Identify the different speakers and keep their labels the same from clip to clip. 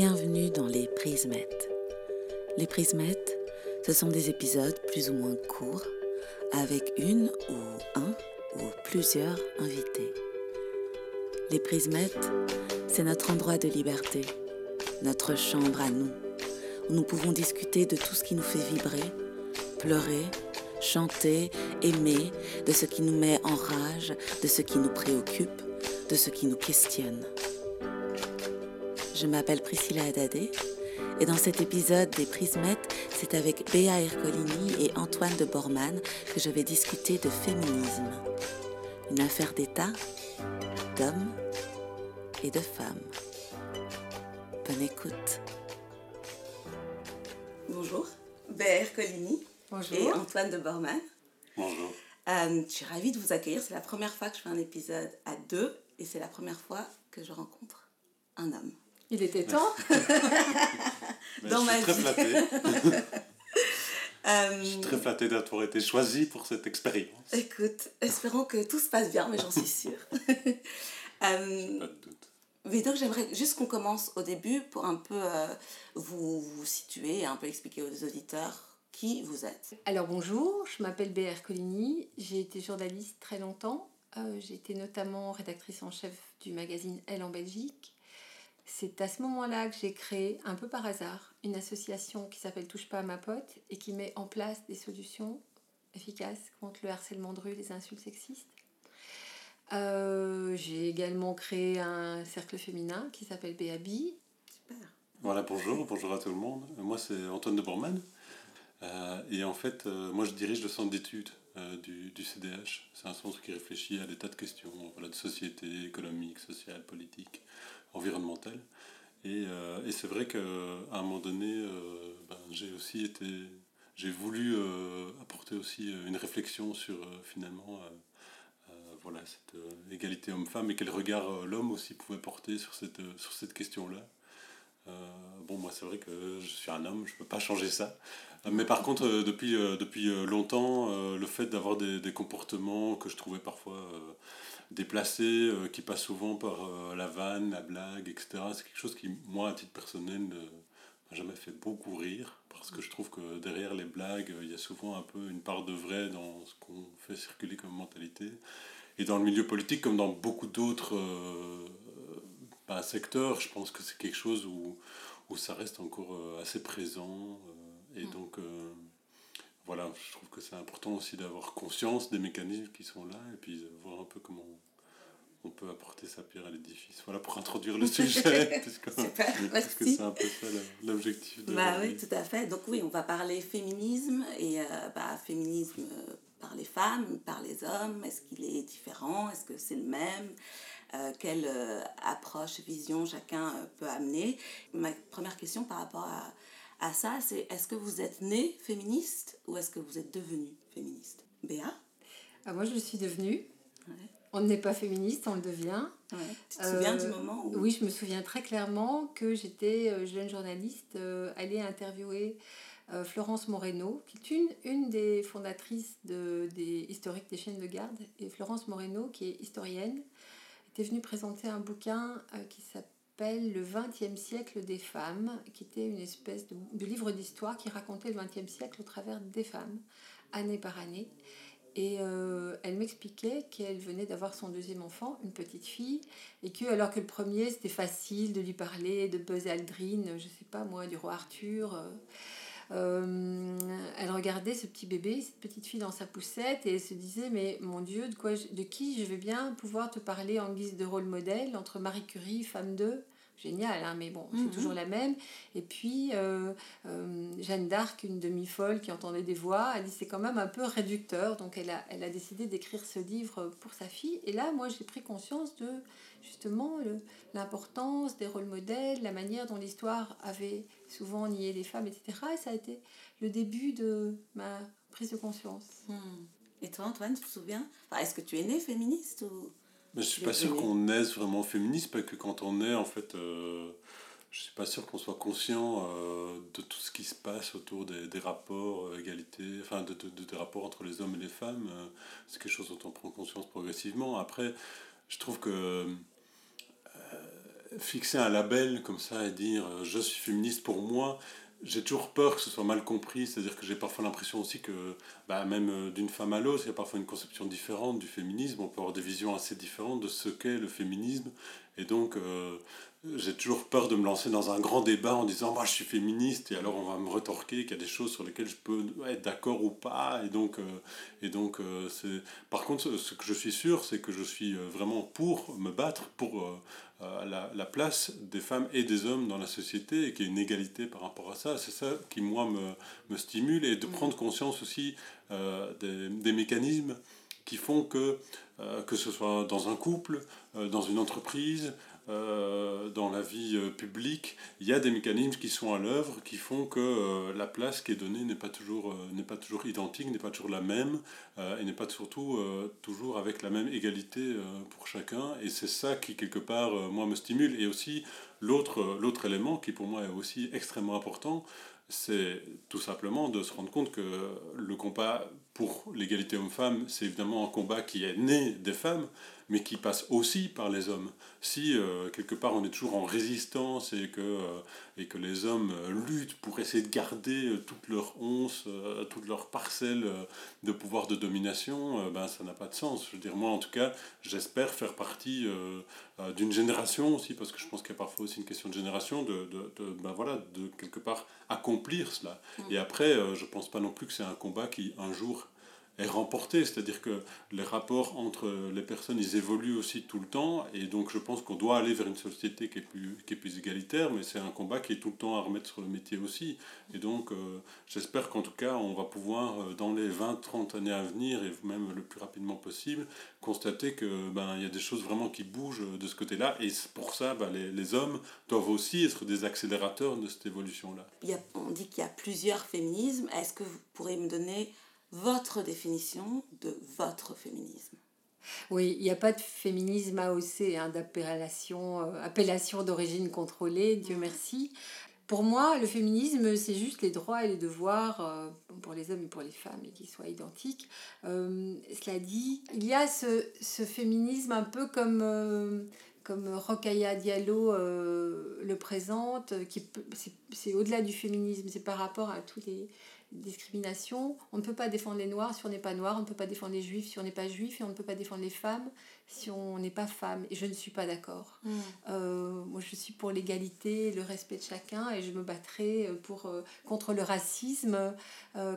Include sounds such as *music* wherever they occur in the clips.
Speaker 1: Bienvenue dans les Prismettes. Les Prismettes, ce sont des épisodes plus ou moins courts avec une ou un ou plusieurs invités. Les Prismettes, c'est notre endroit de liberté, notre chambre à nous, où nous pouvons discuter de tout ce qui nous fait vibrer, pleurer, chanter, aimer, de ce qui nous met en rage, de ce qui nous préoccupe, de ce qui nous questionne. Je m'appelle Priscilla Adadé et dans cet épisode des Prismettes, c'est avec Béa Ercolini et Antoine de Bormann que je vais discuter de féminisme. Une affaire d'État, d'hommes et de femmes. Bonne écoute. Bonjour, Béa Ercolini et Antoine de Bormann.
Speaker 2: Bonjour.
Speaker 1: Euh, je suis ravie de vous accueillir. C'est la première fois que je fais un épisode à deux et c'est la première fois que je rencontre un homme.
Speaker 3: Il était temps. *laughs*
Speaker 1: Dans ma
Speaker 2: je suis
Speaker 1: vie.
Speaker 2: très flattée.
Speaker 1: Euh,
Speaker 2: je suis très flattée d'avoir été choisie pour cette expérience.
Speaker 1: Écoute, espérons que tout se passe bien, mais j'en suis sûre. *laughs* Euh,
Speaker 2: Pas de doute.
Speaker 1: mais donc j'aimerais juste qu'on commence au début pour un peu euh, vous, vous situer et un peu expliquer aux auditeurs qui vous êtes.
Speaker 3: Alors bonjour, je m'appelle Béa Colligny, j'ai été journaliste très longtemps. Euh, j'ai été notamment rédactrice en chef du magazine Elle en Belgique. C'est à ce moment-là que j'ai créé, un peu par hasard, une association qui s'appelle Touche pas à ma pote et qui met en place des solutions efficaces contre le harcèlement de rue et les insultes sexistes. Euh, j'ai également créé un cercle féminin qui s'appelle BABI.
Speaker 1: Super.
Speaker 2: Voilà, bonjour, bonjour à tout le monde. Euh, Moi, c'est Antoine de Bormann. Euh, et en fait, euh, moi, je dirige le centre d'études euh, du, du CDH. C'est un centre qui réfléchit à des tas de questions voilà, de société, économique, sociale, politique, environnementale. Et, euh, et c'est vrai qu'à un moment donné, euh, ben, j'ai aussi été. J'ai voulu euh, apporter aussi une réflexion sur finalement voilà, cette égalité homme-femme et quel regard l'homme aussi pouvait porter sur cette, cette question-là. Bon, moi, c'est vrai que je suis un homme, je ne peux pas changer ça. Mais par contre, depuis, depuis longtemps, le fait d'avoir des, des comportements que je trouvais parfois déplacés, euh, qui passent souvent par euh, la vanne, la blague, etc., c'est quelque chose qui, moi, à titre personnel, ne m'a jamais fait beaucoup rire. Parce que je trouve que derrière les blagues, il y a souvent un peu une part de vrai dans ce qu'on fait circuler comme mentalité. Et dans le milieu politique, comme dans beaucoup d'autres euh, bah, secteurs, je pense que c'est quelque chose où, où ça reste encore assez présent. euh, et
Speaker 1: Mm.
Speaker 2: donc, euh, voilà, je trouve que c'est important aussi d'avoir conscience des mécanismes qui sont là et puis de voir un peu comment on peut apporter sa pierre à l'édifice. Voilà pour introduire le *laughs* sujet, puisque, c'est un peu ça l'objectif
Speaker 1: Bah oui, tout à fait. Donc oui, on va parler féminisme et euh, bah, féminisme euh, par les femmes, par les hommes. Est-ce qu'il est différent? Est-ce que c'est le même? Euh, Quelle approche, vision chacun peut amener? Ma première question par rapport à, à ça, c'est est-ce que vous êtes né féministe ou est-ce que vous êtes devenu féministe? Béa?
Speaker 3: Ah, moi, je le suis devenue.
Speaker 1: Ouais.
Speaker 3: On n'est pas féministe, on le devient.
Speaker 1: Ouais. Tu te souviens du moment où
Speaker 3: Oui, je me souviens très clairement que j'étais euh, jeune journaliste euh, allée interviewer euh, Florence Moreno, qui est une, une des fondatrices de, des historiques des chaînes de garde. Et Florence Moreno, qui est historienne, était venue présenter un bouquin qui s'appelle Le XXe siècle des femmes, qui était une espèce de, livre d'histoire qui racontait le XXe siècle au travers des femmes, année par année. Et euh, elle m'expliquait qu'elle venait d'avoir son deuxième enfant, une petite fille, et que alors que le premier c'était facile de lui parler de Buzz Aldrin, je sais pas moi, du roi Arthur, euh, elle regardait ce petit bébé, cette petite fille dans sa poussette, et elle se disait mais mon Dieu, de quoi, je- de qui je vais bien pouvoir te parler en guise de rôle modèle entre Marie Curie, femme 2 Génial, hein, mais bon, c'est
Speaker 1: Mhm.
Speaker 3: toujours la même. Et puis euh, euh, Jeanne d'Arc, une demi-folle qui entendait des voix, elle dit c'est quand même un peu réducteur. Donc elle a, elle a décidé d'écrire ce livre pour sa fille. Et là, moi, j'ai pris conscience de justement l'importance des rôles modèles, la manière dont l'histoire avait souvent nié les femmes, etc. Et ça a été le début de ma prise de conscience.
Speaker 1: Hmm. Et toi, Antoine, tu te souviens? Enfin, Est-ce que tu es né féministe ou
Speaker 2: Mais je suis pas sûr qu'on naisse vraiment féministe, parce que quand on est, en fait, euh, je suis pas sûr qu'on soit conscient euh, de tout ce qui se passe autour des, des rapports euh, égalité, enfin de, de- de- des rapports entre les hommes et les femmes. euh, c'est quelque chose dont on prend conscience progressivement. Après, je trouve que euh, fixer un label comme ça et dire euh, je suis féministe pour moi, j'ai toujours peur que ce soit mal compris, c'est-à-dire que j'ai parfois l'impression aussi que bah, même euh, d'une femme à l'autre, il y a parfois une conception différente du féminisme, on peut avoir des visions assez différentes de ce qu'est le féminisme, et donc euh, j'ai toujours peur de me lancer dans un grand débat en disant moi je suis féministe et alors on va me retorquer qu'il y a des choses sur lesquelles je peux être d'accord ou pas et donc euh, et donc euh, c'est par contre ce que je suis sûr c'est que je suis vraiment pour me battre pour la, la, place des femmes et des hommes dans la société et qu'il y ait une égalité par rapport à ça c'est ça qui moi me, me stimule et de mmh. prendre conscience aussi des, des mécanismes qui font que, que ce soit dans un couple, dans une entreprise, euh, dans la vie euh, publique, il y a des mécanismes qui sont à l'œuvre qui font que euh, la place qui est donnée n'est pas toujours, pas toujours identique, n'est pas toujours la même, et n'est pas surtout toujours avec la même égalité pour chacun. Et c'est ça qui, quelque part, moi, me stimule. Et aussi, l'autre, l'autre élément qui, pour moi, est aussi extrêmement important, c'est tout simplement de se rendre compte que le combat pour l'égalité homme-femme, c'est évidemment un combat qui est né des femmes, mais qui passe aussi par les hommes. Si euh, quelque part on est toujours en résistance et que, euh, et que les hommes euh, luttent pour essayer de garder toute leur once, toute leur parcelle de pouvoir de domination, ben, ça n'a pas de sens. Je veux dire, moi en tout cas, j'espère faire partie d'une génération aussi, parce que je pense qu'il y a parfois aussi une question de génération, de, de, de ben, voilà, de quelque part accomplir cela. Mm. Et après, je ne pense pas non plus que c'est un combat qui un jour est remporté, c'est-à-dire que les rapports entre les personnes, ils évoluent aussi tout le temps, et donc je pense qu'on doit aller vers une société qui est plus, qui est plus égalitaire, mais c'est un combat qui est tout le temps à remettre sur le métier aussi, et donc euh, j'espère qu'en tout cas on va pouvoir, euh, dans les 20-30 années à venir, et même le plus rapidement possible, constater que ben y a des choses vraiment qui bougent de ce côté-là, et pour ça, ben, les, les, hommes doivent aussi être des accélérateurs de cette évolution-là.
Speaker 1: On dit qu'il y a plusieurs féminismes, est-ce que vous pourriez me donner votre définition de votre féminisme.
Speaker 3: Oui, il n'y a pas de féminisme AOC, hein, d'appellation euh, appellation d'origine contrôlée, Dieu merci. Pour moi, le féminisme, c'est juste les droits et les devoirs euh, pour les hommes et pour les femmes, et qu'ils soient identiques. Euh, cela dit, il y a ce, ce féminisme un peu comme comme Rokhaya Diallo le présente, qui c'est au-delà du féminisme, c'est par rapport à tous les, discrimination. On ne peut pas défendre les noirs si on n'est pas noir, on ne peut pas défendre les juifs si on n'est pas juif, et on ne peut pas défendre les femmes si on n'est pas femme. Et je ne suis pas d'accord. Mm. Euh, moi, je suis pour l'égalité, le respect de chacun, et je me battrai euh, pour, euh, contre le racisme,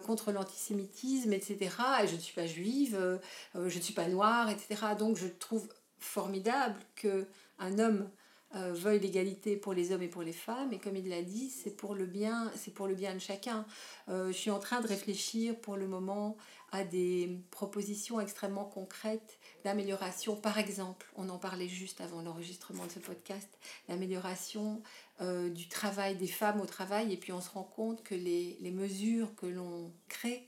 Speaker 3: contre l'antisémitisme, etc. Et je ne suis pas juive, je ne suis pas noire, etc. Donc, je trouve formidable que un homme euh, veuille l'égalité pour les hommes et pour les femmes. Et comme il l'a dit, c'est pour le bien, c'est pour le bien de chacun. Euh, je suis en train de réfléchir pour le moment à des propositions extrêmement concrètes d'amélioration. Par exemple, on en parlait juste avant l'enregistrement de ce podcast, l'amélioration euh, du travail des femmes au travail. Et puis on se rend compte que les, les mesures que l'on crée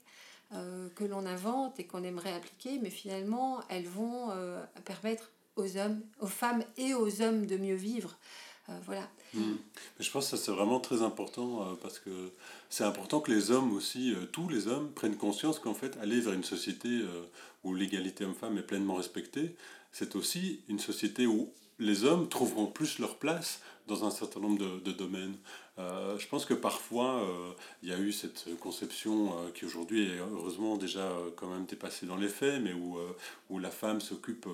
Speaker 3: que l'on invente et qu'on aimerait appliquer, mais finalement, elles vont permettre aux hommes, aux femmes et aux hommes de mieux vivre. Euh, voilà.
Speaker 2: Mais je pense que c'est vraiment très important euh, parce que c'est important que les hommes aussi, euh, tous les hommes, prennent conscience qu'en fait aller vers une société où l'égalité homme-femme est pleinement respectée, c'est aussi une société où les hommes trouveront plus leur place dans un certain nombre de domaines. Euh, je pense que parfois, euh, il y a eu cette conception euh, qui aujourd'hui est heureusement déjà quand même dépassée dans les faits, mais où, où la femme s'occupe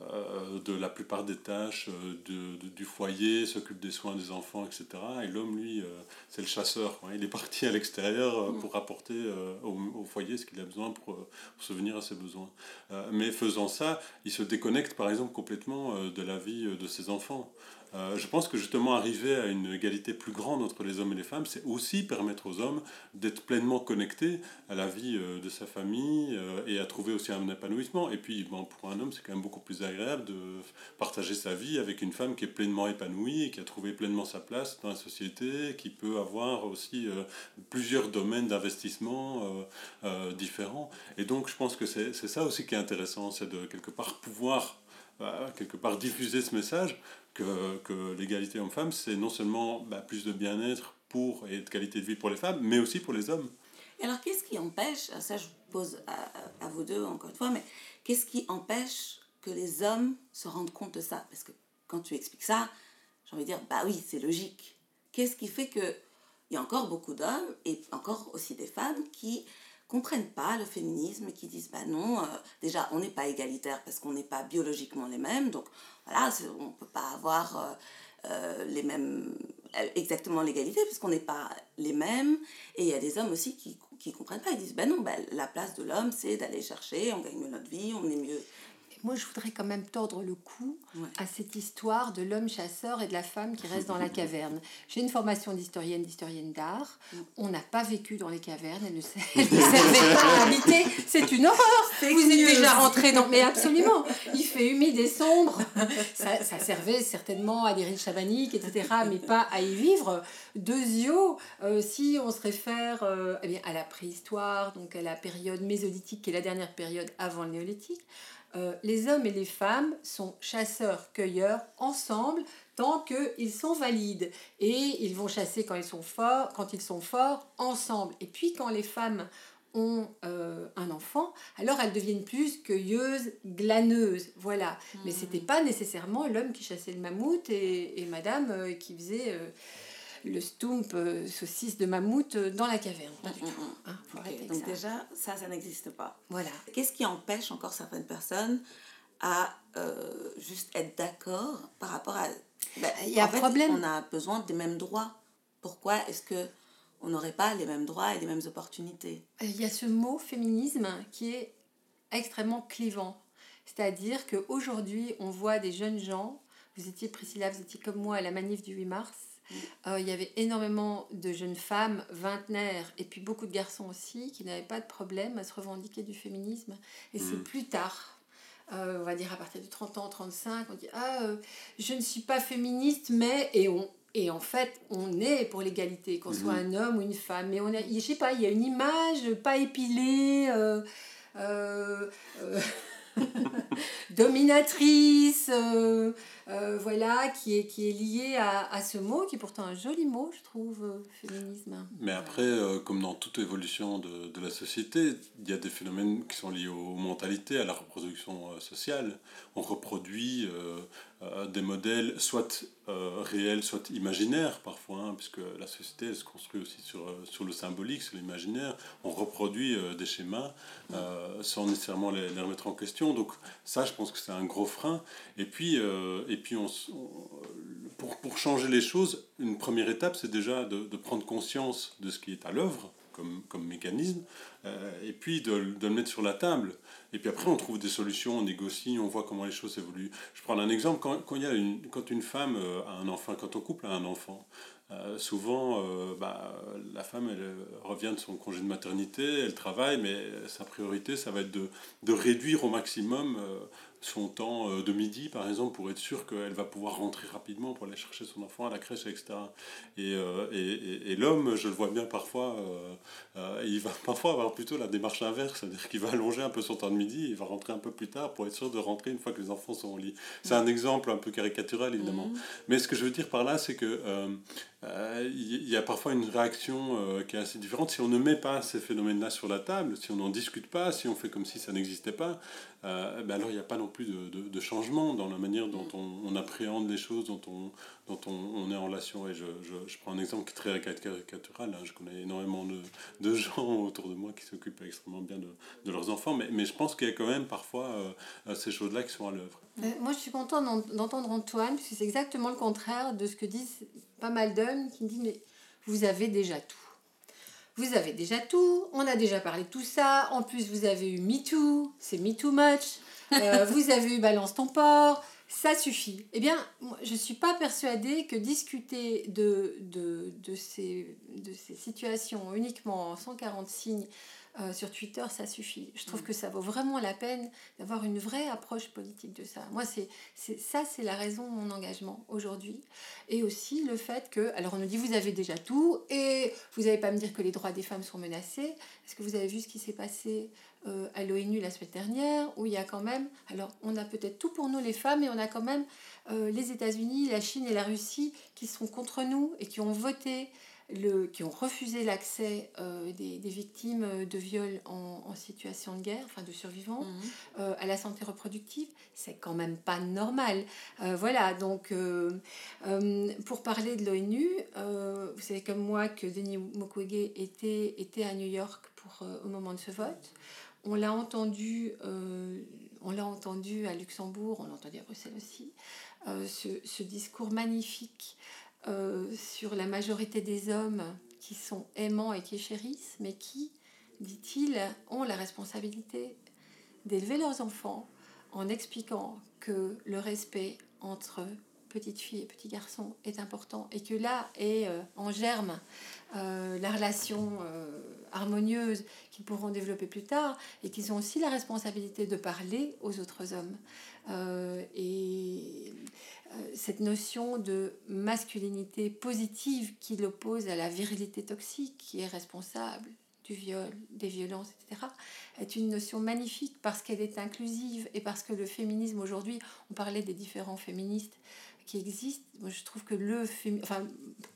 Speaker 2: de la plupart des tâches de, du foyer, s'occupe des soins des enfants, etc. Et l'homme, lui, c'est le chasseur. Il est parti à l'extérieur pour apporter au, au, foyer ce qu'il a besoin pour, pour, subvenir à ses besoins. mais faisant ça, il se déconnecte par exemple complètement de la vie de ses enfants. Euh, je pense que justement arriver à une égalité plus grande entre les hommes et les femmes, c'est aussi permettre aux hommes d'être pleinement connectés à la vie euh, de sa famille euh, et à trouver aussi un épanouissement. Et puis bon, pour un homme, c'est quand même beaucoup plus agréable de partager sa vie avec une femme qui est pleinement épanouie, qui a trouvé pleinement sa place dans la société, qui peut avoir aussi plusieurs domaines d'investissement différents. Et donc je pense que c'est ça aussi qui est intéressant, c'est de quelque part pouvoir quelque part diffuser ce message que, que l'égalité homme-femme, c'est non seulement bah, plus de bien-être pour et de qualité de vie pour les femmes, mais aussi pour les hommes.
Speaker 1: Et alors, qu'est-ce qui empêche, ça je pose à, à vous deux encore une fois, mais qu'est-ce qui empêche que les hommes se rendent compte de ça? Parce que quand tu expliques ça, j'ai envie de dire, bah oui, c'est logique. Qu'est-ce qui fait que il y a encore beaucoup d'hommes et encore aussi des femmes qui comprennent pas le féminisme, qui disent bah non, euh, déjà on n'est pas égalitaire parce qu'on n'est pas biologiquement les mêmes, donc voilà, on peut pas avoir euh, euh, les mêmes exactement l'égalité parce qu'on n'est pas les mêmes. Et il y a des hommes aussi qui qui comprennent pas. Ils disent ben non bah, la place de l'homme c'est d'aller chercher on gagne notre vie on est mieux
Speaker 3: moi, je voudrais quand même tordre le cou à cette histoire de l'homme chasseur et de la femme qui reste dans la *laughs* caverne. J'ai une formation d'historienne, d'historienne d'art. Mm. On n'a pas vécu dans les cavernes, elle ne, servait *laughs* pas à habiter. C'est une horreur. Vous êtes déjà rentré dans... Mais absolument. Il fait humide et sombre. Ça, ça servait certainement à des rites chamaniques, etc., mais pas à y vivre. Deuxio, euh, si on se réfère euh, eh bien, à la préhistoire, donc à la période mésolithique, qui est la dernière période avant le néolithique, euh, les hommes et les femmes sont chasseurs-cueilleurs ensemble tant qu'ils sont valides. Et ils vont chasser quand ils sont forts, quand ils sont forts ensemble. Et puis quand les femmes ont euh, un enfant, alors elles deviennent plus cueilleuses, glaneuses, voilà. Mais hmm. c'était pas nécessairement l'homme qui chassait le mammouth et, madame euh, qui faisait le stump euh, saucisse de mammouth euh, dans la caverne. Pas du mm, tout. Mm,
Speaker 1: mm. Hein, donc déjà, ça, ça n'existe pas.
Speaker 3: Voilà.
Speaker 1: Qu'est-ce qui empêche encore certaines personnes à euh, juste être d'accord par rapport à... Ben, Il y a un problème. On a besoin des mêmes droits. Pourquoi est-ce que on n'aurait pas les mêmes droits et les mêmes opportunités?
Speaker 3: Il y a ce mot féminisme qui est extrêmement clivant. C'est-à-dire qu'aujourd'hui, on voit des jeunes gens, vous étiez Priscilla, vous étiez comme moi à la manif du 8 mars, euh, il y avait énormément de jeunes femmes vingtenaires et puis beaucoup de garçons aussi qui n'avaient pas de problème à se revendiquer du féminisme. Et c'est mm. plus tard, euh, on va dire à partir de 30 ans, 35, on dit Ah, euh, je ne suis pas féministe, mais. Et, on, et en fait, on est pour l'égalité, qu'on soit mm-hmm. un homme ou une femme. Mais on a, je sais pas, il y a une image pas épilée. *laughs* *laughs* dominatrice, euh, voilà, qui est, qui est lié à, à, ce mot, qui est pourtant un joli mot, je trouve, euh, féminisme.
Speaker 2: Mais après, euh, comme dans toute évolution de, de, la société, il y a des phénomènes qui sont liés aux mentalités, à la reproduction sociale. On reproduit des modèles soit réels, soit imaginaires parfois, hein, puisque la société se construit aussi sur, sur le symbolique, sur l'imaginaire. On reproduit des schémas sans nécessairement les, les, remettre en question. Donc ça, je pense que c'est un gros frein. Et puis, et puis, on, pour, pour, changer les choses, une première étape, c'est déjà de, de, prendre conscience de ce qui est à l'œuvre comme, comme mécanisme, euh, et puis de, de, le mettre sur la table. Et puis après, on trouve des solutions, on négocie, on voit comment les choses évoluent. Je prends un exemple, quand, quand, y a une, quand une femme euh, a un enfant, quand on couple a un enfant, euh, souvent, bah, la femme, elle revient de son congé de maternité, elle travaille, mais sa priorité, ça va être de, de réduire au maximum son temps euh, de midi, par exemple, pour être sûr qu'elle va pouvoir rentrer rapidement pour aller chercher son enfant à la crèche, etc. Euh, et, et, et, l'homme, je le vois bien parfois, euh, il va *laughs* parfois avoir plutôt la démarche inverse, c'est-à-dire qu'il va allonger un peu son temps de midi, il va rentrer un peu plus tard pour être sûr de rentrer une fois que les enfants sont au lit. C'est un exemple un peu caricatural, évidemment. Mhm. Mais ce que je veux dire par là, c'est que il y a parfois une réaction qui est assez différente. Si on ne met pas ces phénomènes-là sur la table, si on n'en discute pas, si on fait comme si ça n'existait pas, ben alors il n'y a pas non plus de, de, de, changement dans la manière dont on, on, appréhende les choses, dont on, dont on, on est en relation. Et je, je, je, prends un exemple qui est très caricatural. Hein. Je connais énormément de, de, *laughs* gens autour de moi qui s'occupent extrêmement bien de, de, leurs enfants, mais, mais je pense qu'il y a quand même parfois euh, euh ces choses-là qui sont à l'œuvre.
Speaker 3: Moi, je suis contente d'entendre Antoine, parce que c'est exactement le contraire de ce que disent pas mal d'hommes qui me disent Mais vous avez déjà tout vous avez déjà tout, on a déjà parlé de tout ça, en plus vous avez eu MeToo, c'est Me Too Much, *laughs* euh, vous avez eu Balance ton port, ça suffit. Eh bien, je ne suis pas persuadée que discuter de, de, de, ces, de ces situations uniquement en 140 signes euh, sur Twitter, ça suffit. Je trouve mm. que ça vaut vraiment la peine d'avoir une vraie approche politique de ça. Moi, c'est, c'est ça, c'est la raison de mon engagement aujourd'hui. Et aussi le fait que, alors on nous dit, vous avez déjà tout, et vous n'allez pas me dire que les droits des femmes sont menacés. Est-ce que vous avez vu ce qui s'est passé euh, à l'ONU la semaine dernière, où il y a quand même, alors on a peut-être tout pour nous les femmes, et on a quand même euh, les États-Unis, la Chine et la Russie qui sont contre nous et qui ont voté le, qui ont refusé l'accès euh, des, des, victimes de viol en, en, situation de guerre, enfin de survivants, mhm. euh, à la santé reproductive, c'est quand même pas normal. Euh, voilà, donc pour parler de l'ONU, vous savez comme moi que Denis Mukwege était, était à New York pour, au moment de ce vote. On l'a entendu, on l'a entendu à Luxembourg, on l'a entendu à Bruxelles aussi, ce, ce, discours magnifique euh, sur la majorité des hommes qui sont aimants et qui chérissent, mais qui, dit-il, ont la responsabilité d'élever leurs enfants en expliquant que le respect entre petites filles et petits garçons est important et que là est euh, en germe euh, la relation harmonieuse qu'ils pourront développer plus tard et qu'ils ont aussi la responsabilité de parler aux autres hommes. Et euh, cette notion de masculinité positive qui l'oppose à la virilité toxique qui est responsable du viol, des violences, etc., est une notion magnifique parce qu'elle est inclusive et parce que le féminisme aujourd'hui, on parlait des différents féministes qui existent, moi je trouve que le féminisme, enfin,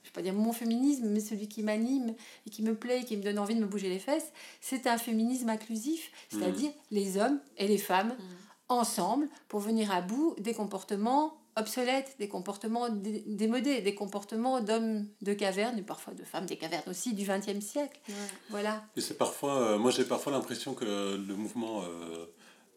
Speaker 3: je vais pas dire mon féminisme, mais celui qui m'anime et qui me plaît et qui me donne envie de me bouger les fesses, c'est un féminisme inclusif, c'est-à-dire mmh. les hommes et les femmes mmh. Ensemble pour venir à bout des comportements obsolètes, des comportements démodés, des comportements d'hommes de caverne et parfois de femmes des cavernes aussi du XXe siècle. Voilà.
Speaker 2: Et c'est parfois, euh, moi j'ai parfois l'impression que le mouvement euh,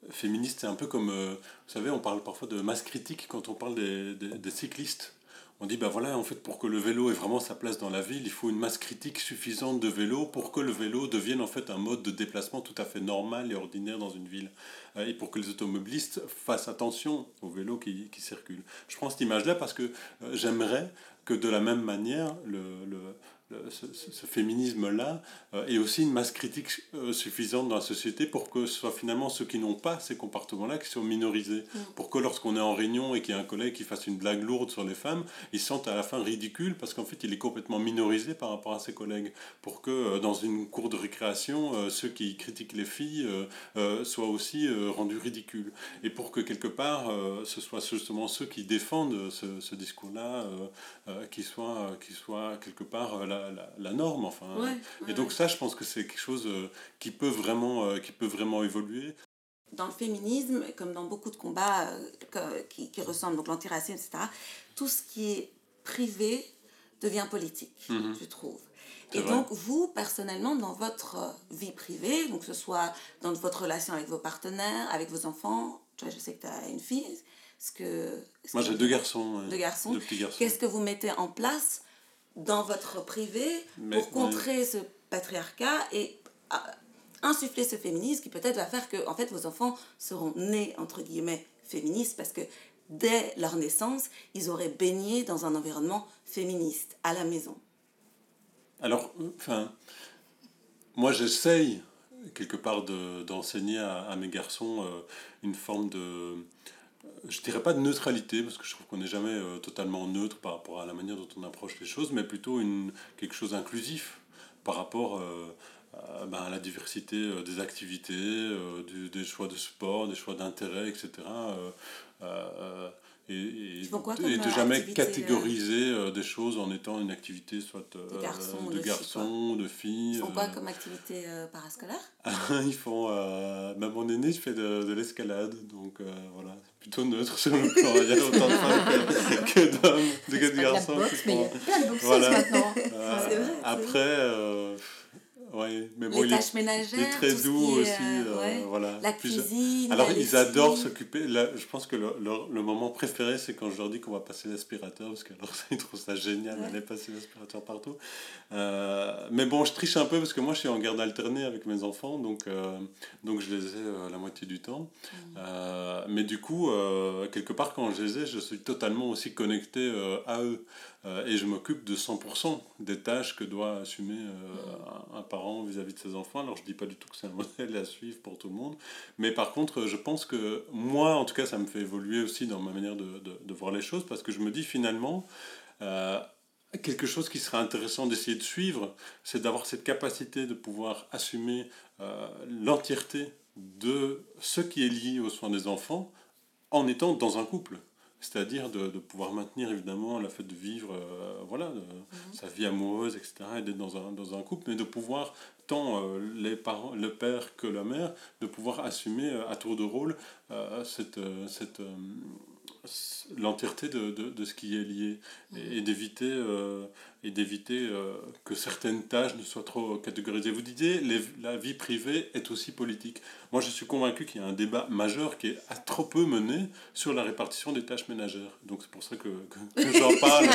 Speaker 2: féministe c'est un peu comme, euh, vous savez, on parle parfois de masse critique quand on parle des, des, des cyclistes on dit, ben voilà, en fait, pour que le vélo ait vraiment sa place dans la ville, il faut une masse critique suffisante de vélos pour que le vélo devienne en fait un mode de déplacement tout à fait normal et ordinaire dans une ville. Euh, et pour que les automobilistes fassent attention aux vélos qui, qui circulent. Je prends cette image-là parce que euh, j'aimerais que de la même manière, le, le, ce, féminisme-là euh, est aussi une masse critique euh, suffisante dans la société pour que ce soit finalement ceux qui n'ont pas ces comportements-là qui soient minorisés. Mm. Pour que lorsqu'on est en réunion et qu'il y a un collègue qui fasse une blague lourde sur les femmes, ils se sentent à la fin ridicules parce qu'en fait il est complètement minorisé par rapport à ses collègues. Pour que euh, dans une cour de récréation, ceux qui critiquent les filles soient aussi rendus ridicules. Et pour que quelque part ce soit justement ceux qui défendent ce, ce discours-là qui, soient, qui soient quelque part là la, norme. Enfin. et donc ça, je pense que c'est quelque chose euh, qui peut vraiment, euh, qui peut vraiment évoluer.
Speaker 1: Dans le féminisme, comme dans beaucoup de combats euh, qui, qui, ressemblent, donc l'antiracisme, etc., tout ce qui est privé devient politique, mhm. je trouve. Et donc, vous, personnellement, dans votre vie privée, donc que ce soit dans votre relation avec vos partenaires, avec vos enfants, je sais que tu as une fille, ce que...
Speaker 2: Moi, j'ai deux garçons.
Speaker 1: Deux garçons. Qu'est-ce que vous mettez en place dans votre privé pour contrer ce patriarcat et ah, insuffler ce féminisme qui peut-être va faire que en fait vos enfants seront nés entre guillemets féministes parce que dès leur naissance ils auraient baigné dans un environnement féministe à la maison.
Speaker 2: Alors enfin moi j'essaye quelque part d'enseigner à, mes garçons euh, une forme de je dirais pas de neutralité, parce que je trouve qu'on n'est jamais euh, totalement neutre par rapport à la manière dont on approche les choses, mais plutôt une, quelque chose d'inclusif par rapport euh, à, ben, à, la diversité euh, des activités, des choix de sport, des choix d'intérêt, etc et, et, de jamais catégoriser euh, des choses en étant une activité soit
Speaker 1: de euh, garçons,
Speaker 2: de, garçons, de filles.
Speaker 1: Ils font quoi euh. comme activité parascolaire? *laughs*
Speaker 2: Ils font. même mon aîné, je fais de, de l'escalade, donc voilà, c'est plutôt neutre sur le plan. Il y a autant de femmes que, que d'hommes, de, garçons.
Speaker 3: Boxe, mais il y a plein de boxeuses voilà. maintenant.
Speaker 2: vrai, après. Ouais, mais
Speaker 1: bon, les tâches ménagères,
Speaker 2: il est très doux aussi. Euh, voilà.
Speaker 1: La cuisine.
Speaker 2: Alors, ils adorent s'occuper. Je pense que le, le, moment préféré, c'est quand je leur dis qu'on va passer l'aspirateur, parce qu'alors, *laughs* ils trouvent ça génial d'aller passer l'aspirateur partout. Euh, mais bon, je triche un peu parce que moi, je suis en garde alternée avec mes enfants, donc, euh, donc je les ai la moitié du temps. Mm. mais du coup, quelque part, quand je les ai, je suis totalement aussi connecté à eux. Euh, et je m'occupe de 100% des tâches que doit assumer euh, un, parent vis-à-vis de ses enfants. Alors je dis pas du tout que c'est un *laughs* modèle à suivre pour tout le monde, mais par contre je pense que moi en tout cas ça me fait évoluer aussi dans ma manière de, de, de voir les choses parce que je me dis finalement euh, quelque chose qui serait intéressant d'essayer de suivre, c'est d'avoir cette capacité de pouvoir assumer l'entièreté de ce qui est lié aux soins des enfants en étant dans un couple. C'est-à-dire de, de, pouvoir maintenir évidemment la fait de vivre euh, voilà, mhm. sa vie amoureuse, etc., et d'être dans un, dans un couple, mais de pouvoir, tant euh, les parents, le père que la mère, de pouvoir assumer à tour de rôle cette, cette, l'entièreté de, de, de, ce qui est lié, et, et d'éviter et d'éviter euh, que certaines tâches ne soient trop catégorisées. Vous disiez, les, la vie privée est aussi politique. Moi, je suis convaincu qu'il y a un débat majeur qui est à trop peu mené sur la répartition des tâches ménagères. Donc c'est pour ça que, que, j'en *laughs* parle,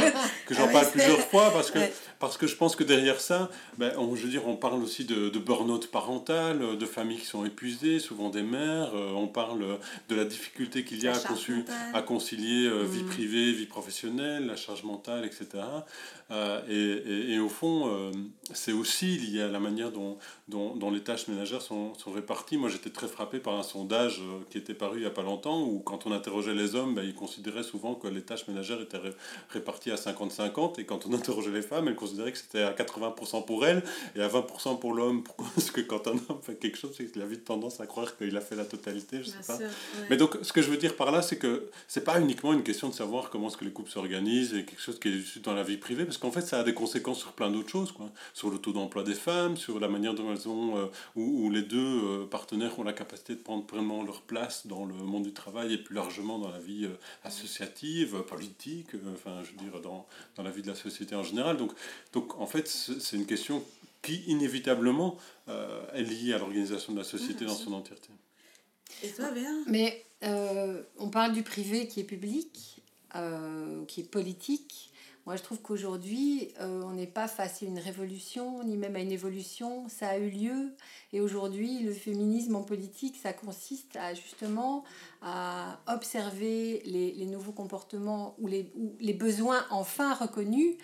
Speaker 2: que j'en ah parle plusieurs fois, parce que, parce que je pense que derrière ça, ben, on, je veux dire, on parle aussi de, de burn-out parental, de familles qui sont épuisées, souvent des mères, euh, on parle de la difficulté qu'il y a à, à, concilier euh, vie mm. privée, vie professionnelle, la charge mentale, etc. Et, et, et, au fond, euh, c'est aussi lié à la manière dont, dont, dont les tâches ménagères sont, sont, réparties. Moi, j'étais très frappé par un sondage euh, qui était paru il n'y a pas longtemps, où quand on interrogeait les hommes, ben, ils considéraient souvent que les tâches ménagères étaient réparties à 50-50, et quand on interrogeait les femmes, elles considéraient que c'était à 80% pour elles et à 20% pour l'homme. Pourquoi *laughs* Parce que quand un homme fait quelque chose, qu'il a vite tendance à croire qu'il a fait la totalité, je sais pas. Mais donc, ce que je veux dire par là, c'est que c'est pas uniquement une question de savoir comment est-ce que les couples s'organisent et quelque chose qui est dans la vie privée, parce qu'en fait, ça a des conséquences sur plein d'autres choses, quoi. Sur le taux d'emploi des femmes, sur la manière dont elles ont, euh, où, les deux euh, partenaires ont la capacité de prendre pleinement leur place dans le monde du travail et plus largement dans la vie euh, associative, politique, enfin, je veux dire, dans, dans la vie de la société en général. Donc, donc en fait, c'est une question qui, inévitablement, est liée à l'organisation de la société dans son entièreté.
Speaker 3: Et toi, bien Mais on parle du privé qui est public, qui est politique. Moi, je trouve qu'aujourd'hui, euh, on n'est pas face à une révolution, ni même à une évolution. Ça a eu lieu. Et aujourd'hui, le féminisme en politique, ça consiste à justement à observer les, les nouveaux comportements ou les, ou les besoins enfin reconnus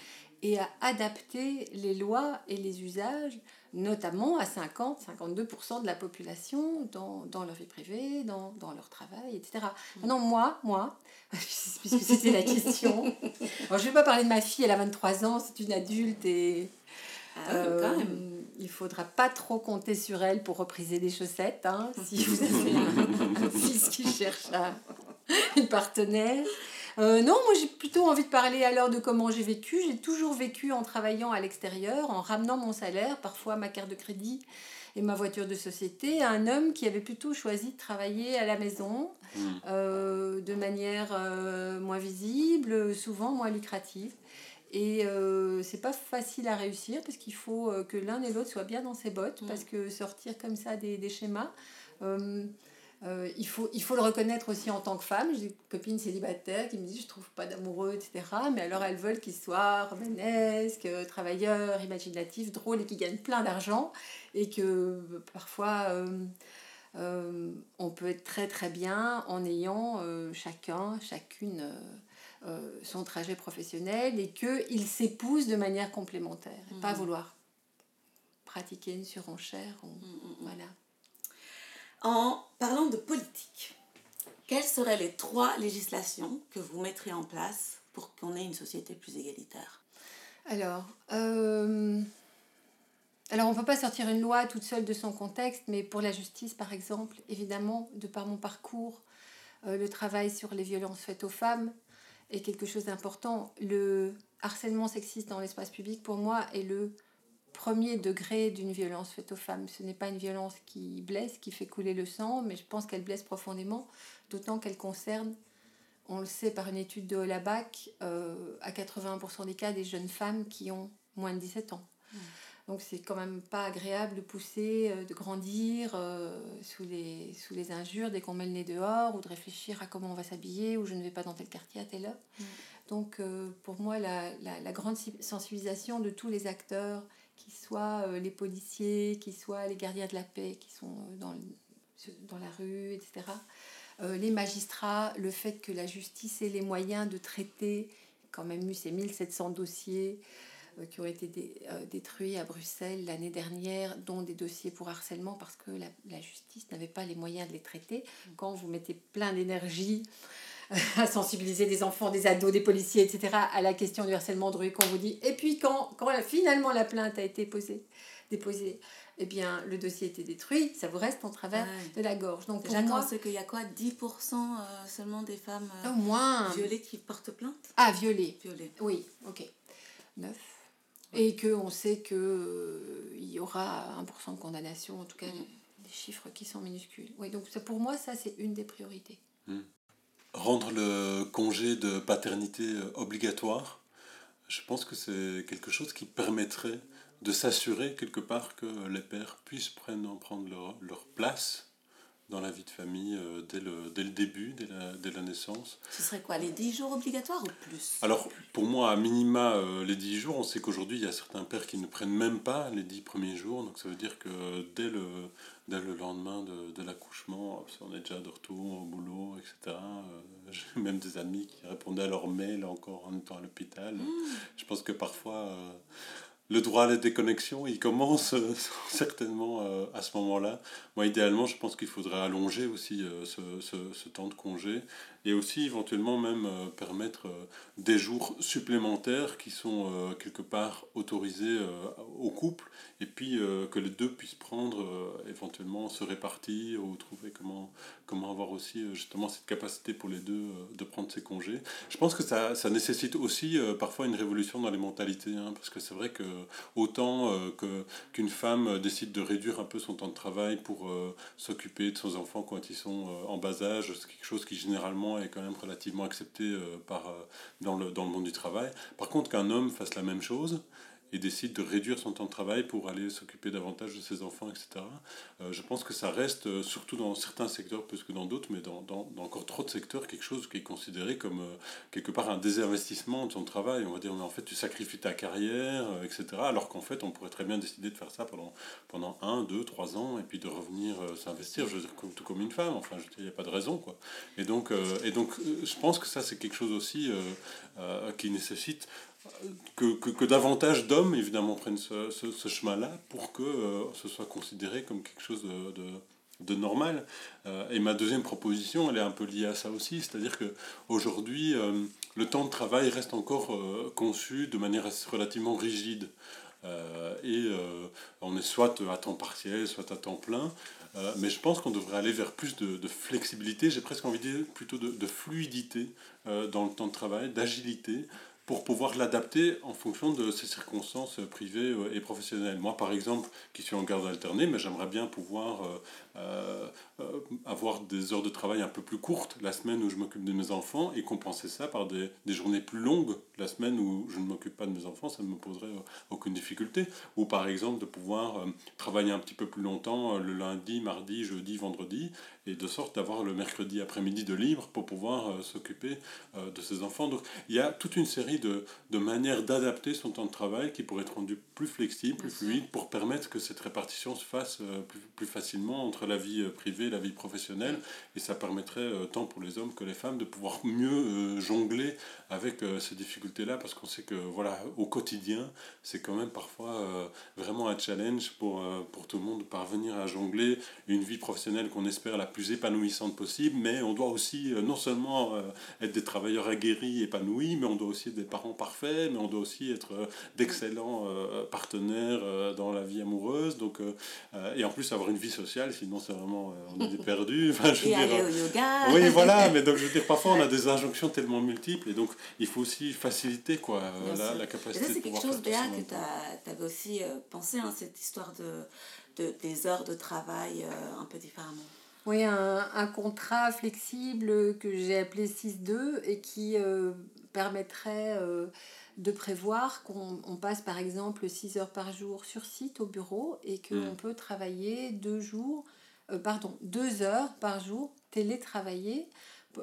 Speaker 3: et à adapter les lois et les usages, notamment à 50-52% de la population dans, dans, leur vie privée, dans, dans leur travail, etc. Non, moi, moi, *laughs* puisque c'était la question, je ne vais pas parler de ma fille, elle a 23 ans, c'est une adulte et... Ah, euh, il faudra pas trop compter sur elle pour repriser des chaussettes, hein, si vous avez un, fils qui cherche une partenaire. Euh, non, moi j'ai plutôt envie de parler alors de comment j'ai vécu. J'ai toujours vécu en travaillant à l'extérieur, en ramenant mon salaire, parfois ma carte de crédit et ma voiture de société, à un homme qui avait plutôt choisi de travailler à la maison, hmm. euh, de manière euh, moins visible, souvent moins lucrative. Et c'est pas facile à réussir parce qu'il faut que l'un et l'autre soient bien dans ses bottes, hmm. parce que sortir comme ça des, des schémas. Euh, il, faut, il faut le reconnaître aussi en tant que femme. J'ai des copines célibataires qui me disent je trouve pas d'amoureux, etc. Mais alors elles veulent qu'ils soient romanesques, travailleurs, imaginatifs, drôles et qui gagnent plein d'argent. Et que parfois euh, euh, on peut être très très bien en ayant chacun, chacune son trajet professionnel et qu'ils s'épousent de manière complémentaire. Et pas mmh. vouloir pratiquer une surenchère. Mmh, mmh, voilà.
Speaker 1: En parlant de politique, quelles seraient les trois législations que vous mettriez en place pour qu'on ait une société plus égalitaire?
Speaker 3: Alors, euh, alors on ne peut pas sortir une loi toute seule de son contexte, mais pour la justice, par exemple, évidemment, de par mon parcours, euh, le travail sur les violences faites aux femmes est quelque chose d'important. Le harcèlement sexiste dans l'espace public, pour moi, est le premier degré d'une violence faite aux femmes. Ce n'est pas une violence qui blesse, qui fait couler le sang, mais je pense qu'elle blesse profondément, d'autant qu'elle concerne, on le sait par une étude de Holabac, euh, à 80% des cas des jeunes femmes qui ont moins de 17 ans. Mmh. Donc c'est quand même pas agréable de pousser, euh, de grandir euh, sous, les, sous les injures dès qu'on met le nez dehors, ou de réfléchir à comment on va s'habiller, ou je ne vais pas dans tel quartier à telle heure. Mmh. Donc pour moi, la, la, la, grande sensibilisation de tous les acteurs qu'ils soient euh, les policiers, qu'ils soient les gardiens de la paix qui sont euh, dans, dans la rue, etc. Euh, les magistrats, le fait que la justice ait les moyens de traiter, quand même eu ces 1700 dossiers qui ont été détruits à Bruxelles l'année dernière, dont des dossiers pour harcèlement, parce que la, la justice n'avait pas les moyens de les traiter. Quand vous mettez plein d'énergie *laughs* à sensibiliser des enfants, des ados, des policiers, etc. à la question du harcèlement de rue qu'on vous dit. Et puis quand, quand finalement la plainte a été posée, déposée, eh bien, le dossier était détruit, ça vous reste en travers de la gorge. Donc,
Speaker 1: Déjà, moi, c'est qu'il y a quoi 10% euh, seulement des femmes
Speaker 3: euh, Au moins.
Speaker 1: violées qui portent plainte
Speaker 3: Ah, violées.
Speaker 1: Violées.
Speaker 3: Oui, ok. 9. Et qu'on sait qu'il euh, il y aura 1% de condamnation, en tout cas mm. des chiffres qui sont minuscules. Oui, donc pour moi, ça, c'est une des priorités.
Speaker 2: Mm. Rendre le congé de paternité obligatoire, je pense que c'est quelque chose qui permettrait de s'assurer quelque part que les pères puissent prendre, prendre leur place dans la vie de famille euh, dès, le, dès le début, dès la, dès la naissance.
Speaker 1: Ce serait quoi, les 10 jours obligatoires ou plus?
Speaker 2: Alors, pour moi, à minima, euh, les 10 jours, on sait qu'aujourd'hui, il y a certains pères qui ne prennent même pas les 10 premiers jours. Donc, ça veut dire que dès le, dès le lendemain de, de l'accouchement, on est déjà de retour au boulot, etc. Euh, j'ai même des amis qui répondaient à leur mail encore en étant à l'hôpital. Mmh. Je pense que parfois le droit à la déconnexion, il commence euh, *laughs* certainement euh, à ce moment-là. Moi, idéalement, je pense qu'il faudrait allonger aussi euh, ce, ce, ce, temps de congé et aussi éventuellement même permettre des jours supplémentaires qui sont quelque part autorisés au couple et puis que les deux puissent prendre, éventuellement se répartir ou trouver comment, comment avoir aussi justement cette capacité pour les deux de prendre ses congés. Je pense que ça, ça nécessite aussi parfois une révolution dans les mentalités, hein, parce que c'est vrai que autant euh, que, qu'une femme décide de réduire un peu son temps de travail pour euh, s'occuper de ses enfants quand ils sont euh, en bas âge, c'est quelque chose qui généralement est quand même relativement accepté dans, le, dans le monde du travail. Par contre, qu'un homme fasse la même chose, et décide de réduire son temps de travail pour aller s'occuper davantage de ses enfants, etc. Euh, je pense que ça reste, euh, surtout dans certains secteurs plus que dans d'autres, mais dans, dans, encore trop de secteurs, quelque chose qui est considéré comme euh, quelque part un désinvestissement de son travail. On va dire, mais en fait, tu sacrifies ta carrière, etc. Alors qu'en fait, on pourrait très bien décider de faire ça pendant, pendant un, deux, trois ans, et puis de revenir s'investir, je veux dire, tout comme une femme. Enfin, il n'y a pas de raison, quoi. Et donc, et donc je pense que ça, c'est quelque chose aussi qui nécessite que, que, davantage d'hommes, évidemment, prennent ce, ce, chemin-là pour que euh, ce soit considéré comme quelque chose de, de, normal. Euh, et ma deuxième proposition, elle est un peu liée à ça aussi, c'est-à-dire qu'aujourd'hui, euh, le temps de travail reste encore conçu de manière relativement rigide. et on est soit à temps partiel, soit à temps plein. mais je pense qu'on devrait aller vers plus de, de flexibilité, j'ai presque envie de dire plutôt de fluidité dans le temps de travail, d'agilité, pour pouvoir l'adapter en fonction de ses circonstances privées euh, et professionnelles. Moi, par exemple, qui suis en garde alternée, mais j'aimerais bien pouvoir euh, euh, avoir des heures de travail un peu plus courtes la semaine où je m'occupe de mes enfants et compenser ça par des, des, journées plus longues la semaine où je ne m'occupe pas de mes enfants, ça ne me poserait euh, aucune difficulté. Ou par exemple de pouvoir travailler un petit peu plus longtemps le lundi, mardi, jeudi, vendredi, et de sorte d'avoir le mercredi après-midi de libre pour pouvoir s'occuper de ses enfants. Donc il y a toute une série de, de manières d'adapter son temps de travail qui pourraient être rendues plus flexibles, plus fluides, pour permettre que cette répartition se fasse plus, plus facilement entre la vie euh, privée la vie professionnelle. Et ça permettrait euh, tant pour les hommes que les femmes de pouvoir mieux euh, jongler avec ces difficultés-là, parce qu'on sait que voilà, au quotidien, c'est quand même parfois vraiment un challenge pour, pour tout le monde de parvenir à jongler une vie professionnelle qu'on espère la plus épanouissante possible, mais on doit aussi non seulement être des travailleurs aguerris, épanouis, mais on doit aussi être des parents parfaits, mais on doit aussi être d'excellents partenaires dans la vie amoureuse, donc, et en plus avoir une vie sociale, sinon c'est vraiment, euh, *laughs* est perdu.
Speaker 1: Enfin, je et aller au yoga.
Speaker 2: Oui, voilà, mais donc je veux dire, parfois on a des injonctions tellement multiples et donc il faut aussi faciliter quoi, euh, la, la, capacité
Speaker 1: c'est quelque chose, Béa, que tu avais aussi euh, pensé, hein, cette histoire de, de, des heures de travail un peu différemment.
Speaker 3: Oui, un, un, contrat flexible que j'ai appelé 6-2 et qui permettrait de prévoir qu'on passe par exemple 6 heures par jour sur site au bureau et qu'on mm. peut travailler deux jours, euh, pardon, deux heures par jour télétravailler.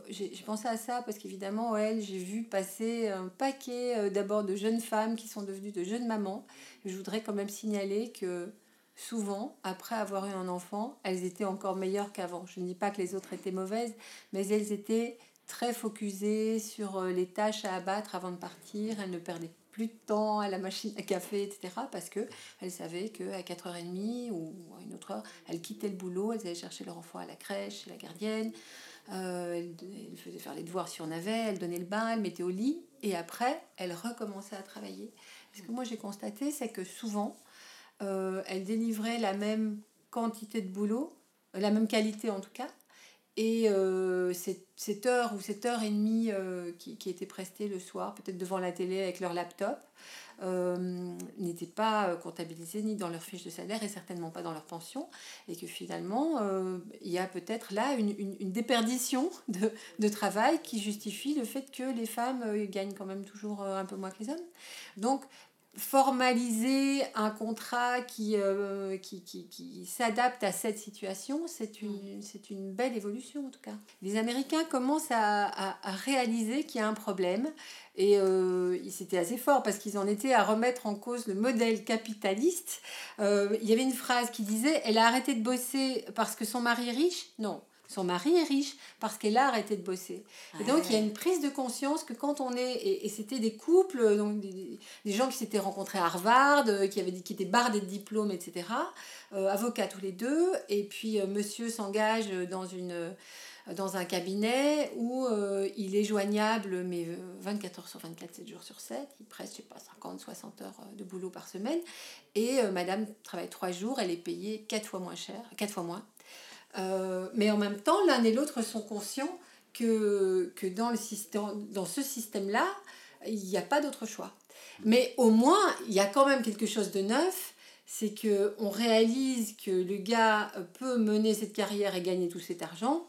Speaker 3: J'ai pensé à ça parce qu'évidemment, ouais, j'ai vu passer un paquet euh, d'abord de jeunes femmes qui sont devenues de jeunes mamans. Je voudrais quand même signaler que souvent, après avoir eu un enfant, elles étaient encore meilleures qu'avant. Je ne dis pas que les autres étaient mauvaises, mais elles étaient très focusée sur euh, les tâches à abattre avant de partir. Elle ne perdait plus de temps à la machine à café, etc. Parce que elle savait qu'à 4h30 ou à une autre heure, elle quittait le boulot, elle allait chercher leur enfant à la crèche, chez la gardienne. Euh, elle, faisait faire les devoirs si on avait, elle donnait le bain, elle mettait au lit. Et après, elle recommençait à travailler. Ce que moi j'ai constaté, c'est que souvent, elle délivrait la même quantité de boulot, la même qualité en tout cas, et cette, cette, heure ou cette heure et demie qui, qui était prestée le soir, peut-être devant la télé avec leur laptop, euh, n'étaient pas comptabilisés ni dans leur fiche de salaire et certainement pas dans leur pension. Et que finalement, euh, il y a peut-être là une, une, déperdition de, de, travail qui justifie le fait que les femmes euh, gagnent quand même toujours un peu moins que les hommes. Donc, formaliser un contrat qui, euh, qui, qui, qui s'adapte à cette situation, c'est une, c'est une belle évolution en tout cas. Les Américains commencent à, à, à réaliser qu'il y a un problème et euh, c'était assez fort parce qu'ils en étaient à remettre en cause le modèle capitaliste. Euh, il y avait une phrase qui disait, elle a arrêté de bosser parce que son mari est riche? Non, son mari est riche parce qu'elle a arrêté de bosser. Et donc, il y a une prise de conscience que quand on est... Et, c'était des couples, donc des, des gens qui s'étaient rencontrés à Harvard, euh, qui, avaient, qui étaient bardés de diplômes, etc. Euh, avocats tous les deux. Et puis, euh, monsieur s'engage dans une dans un cabinet où euh, il est joignable mais 24 heures sur 24, 7 jours sur 7, il presse, je sais pas, 50, 60 heures de boulot par semaine, et euh, madame travaille 3 jours, elle est payée 4 fois moins cher, 4 fois moins. Euh, mais en même temps, l'un et l'autre sont conscients que, que dans, le système, dans ce système-là, il n'y a pas d'autre choix. Mais au moins, il y a quand même quelque chose de neuf, c'est que on réalise que le gars peut mener cette carrière et gagner tout cet argent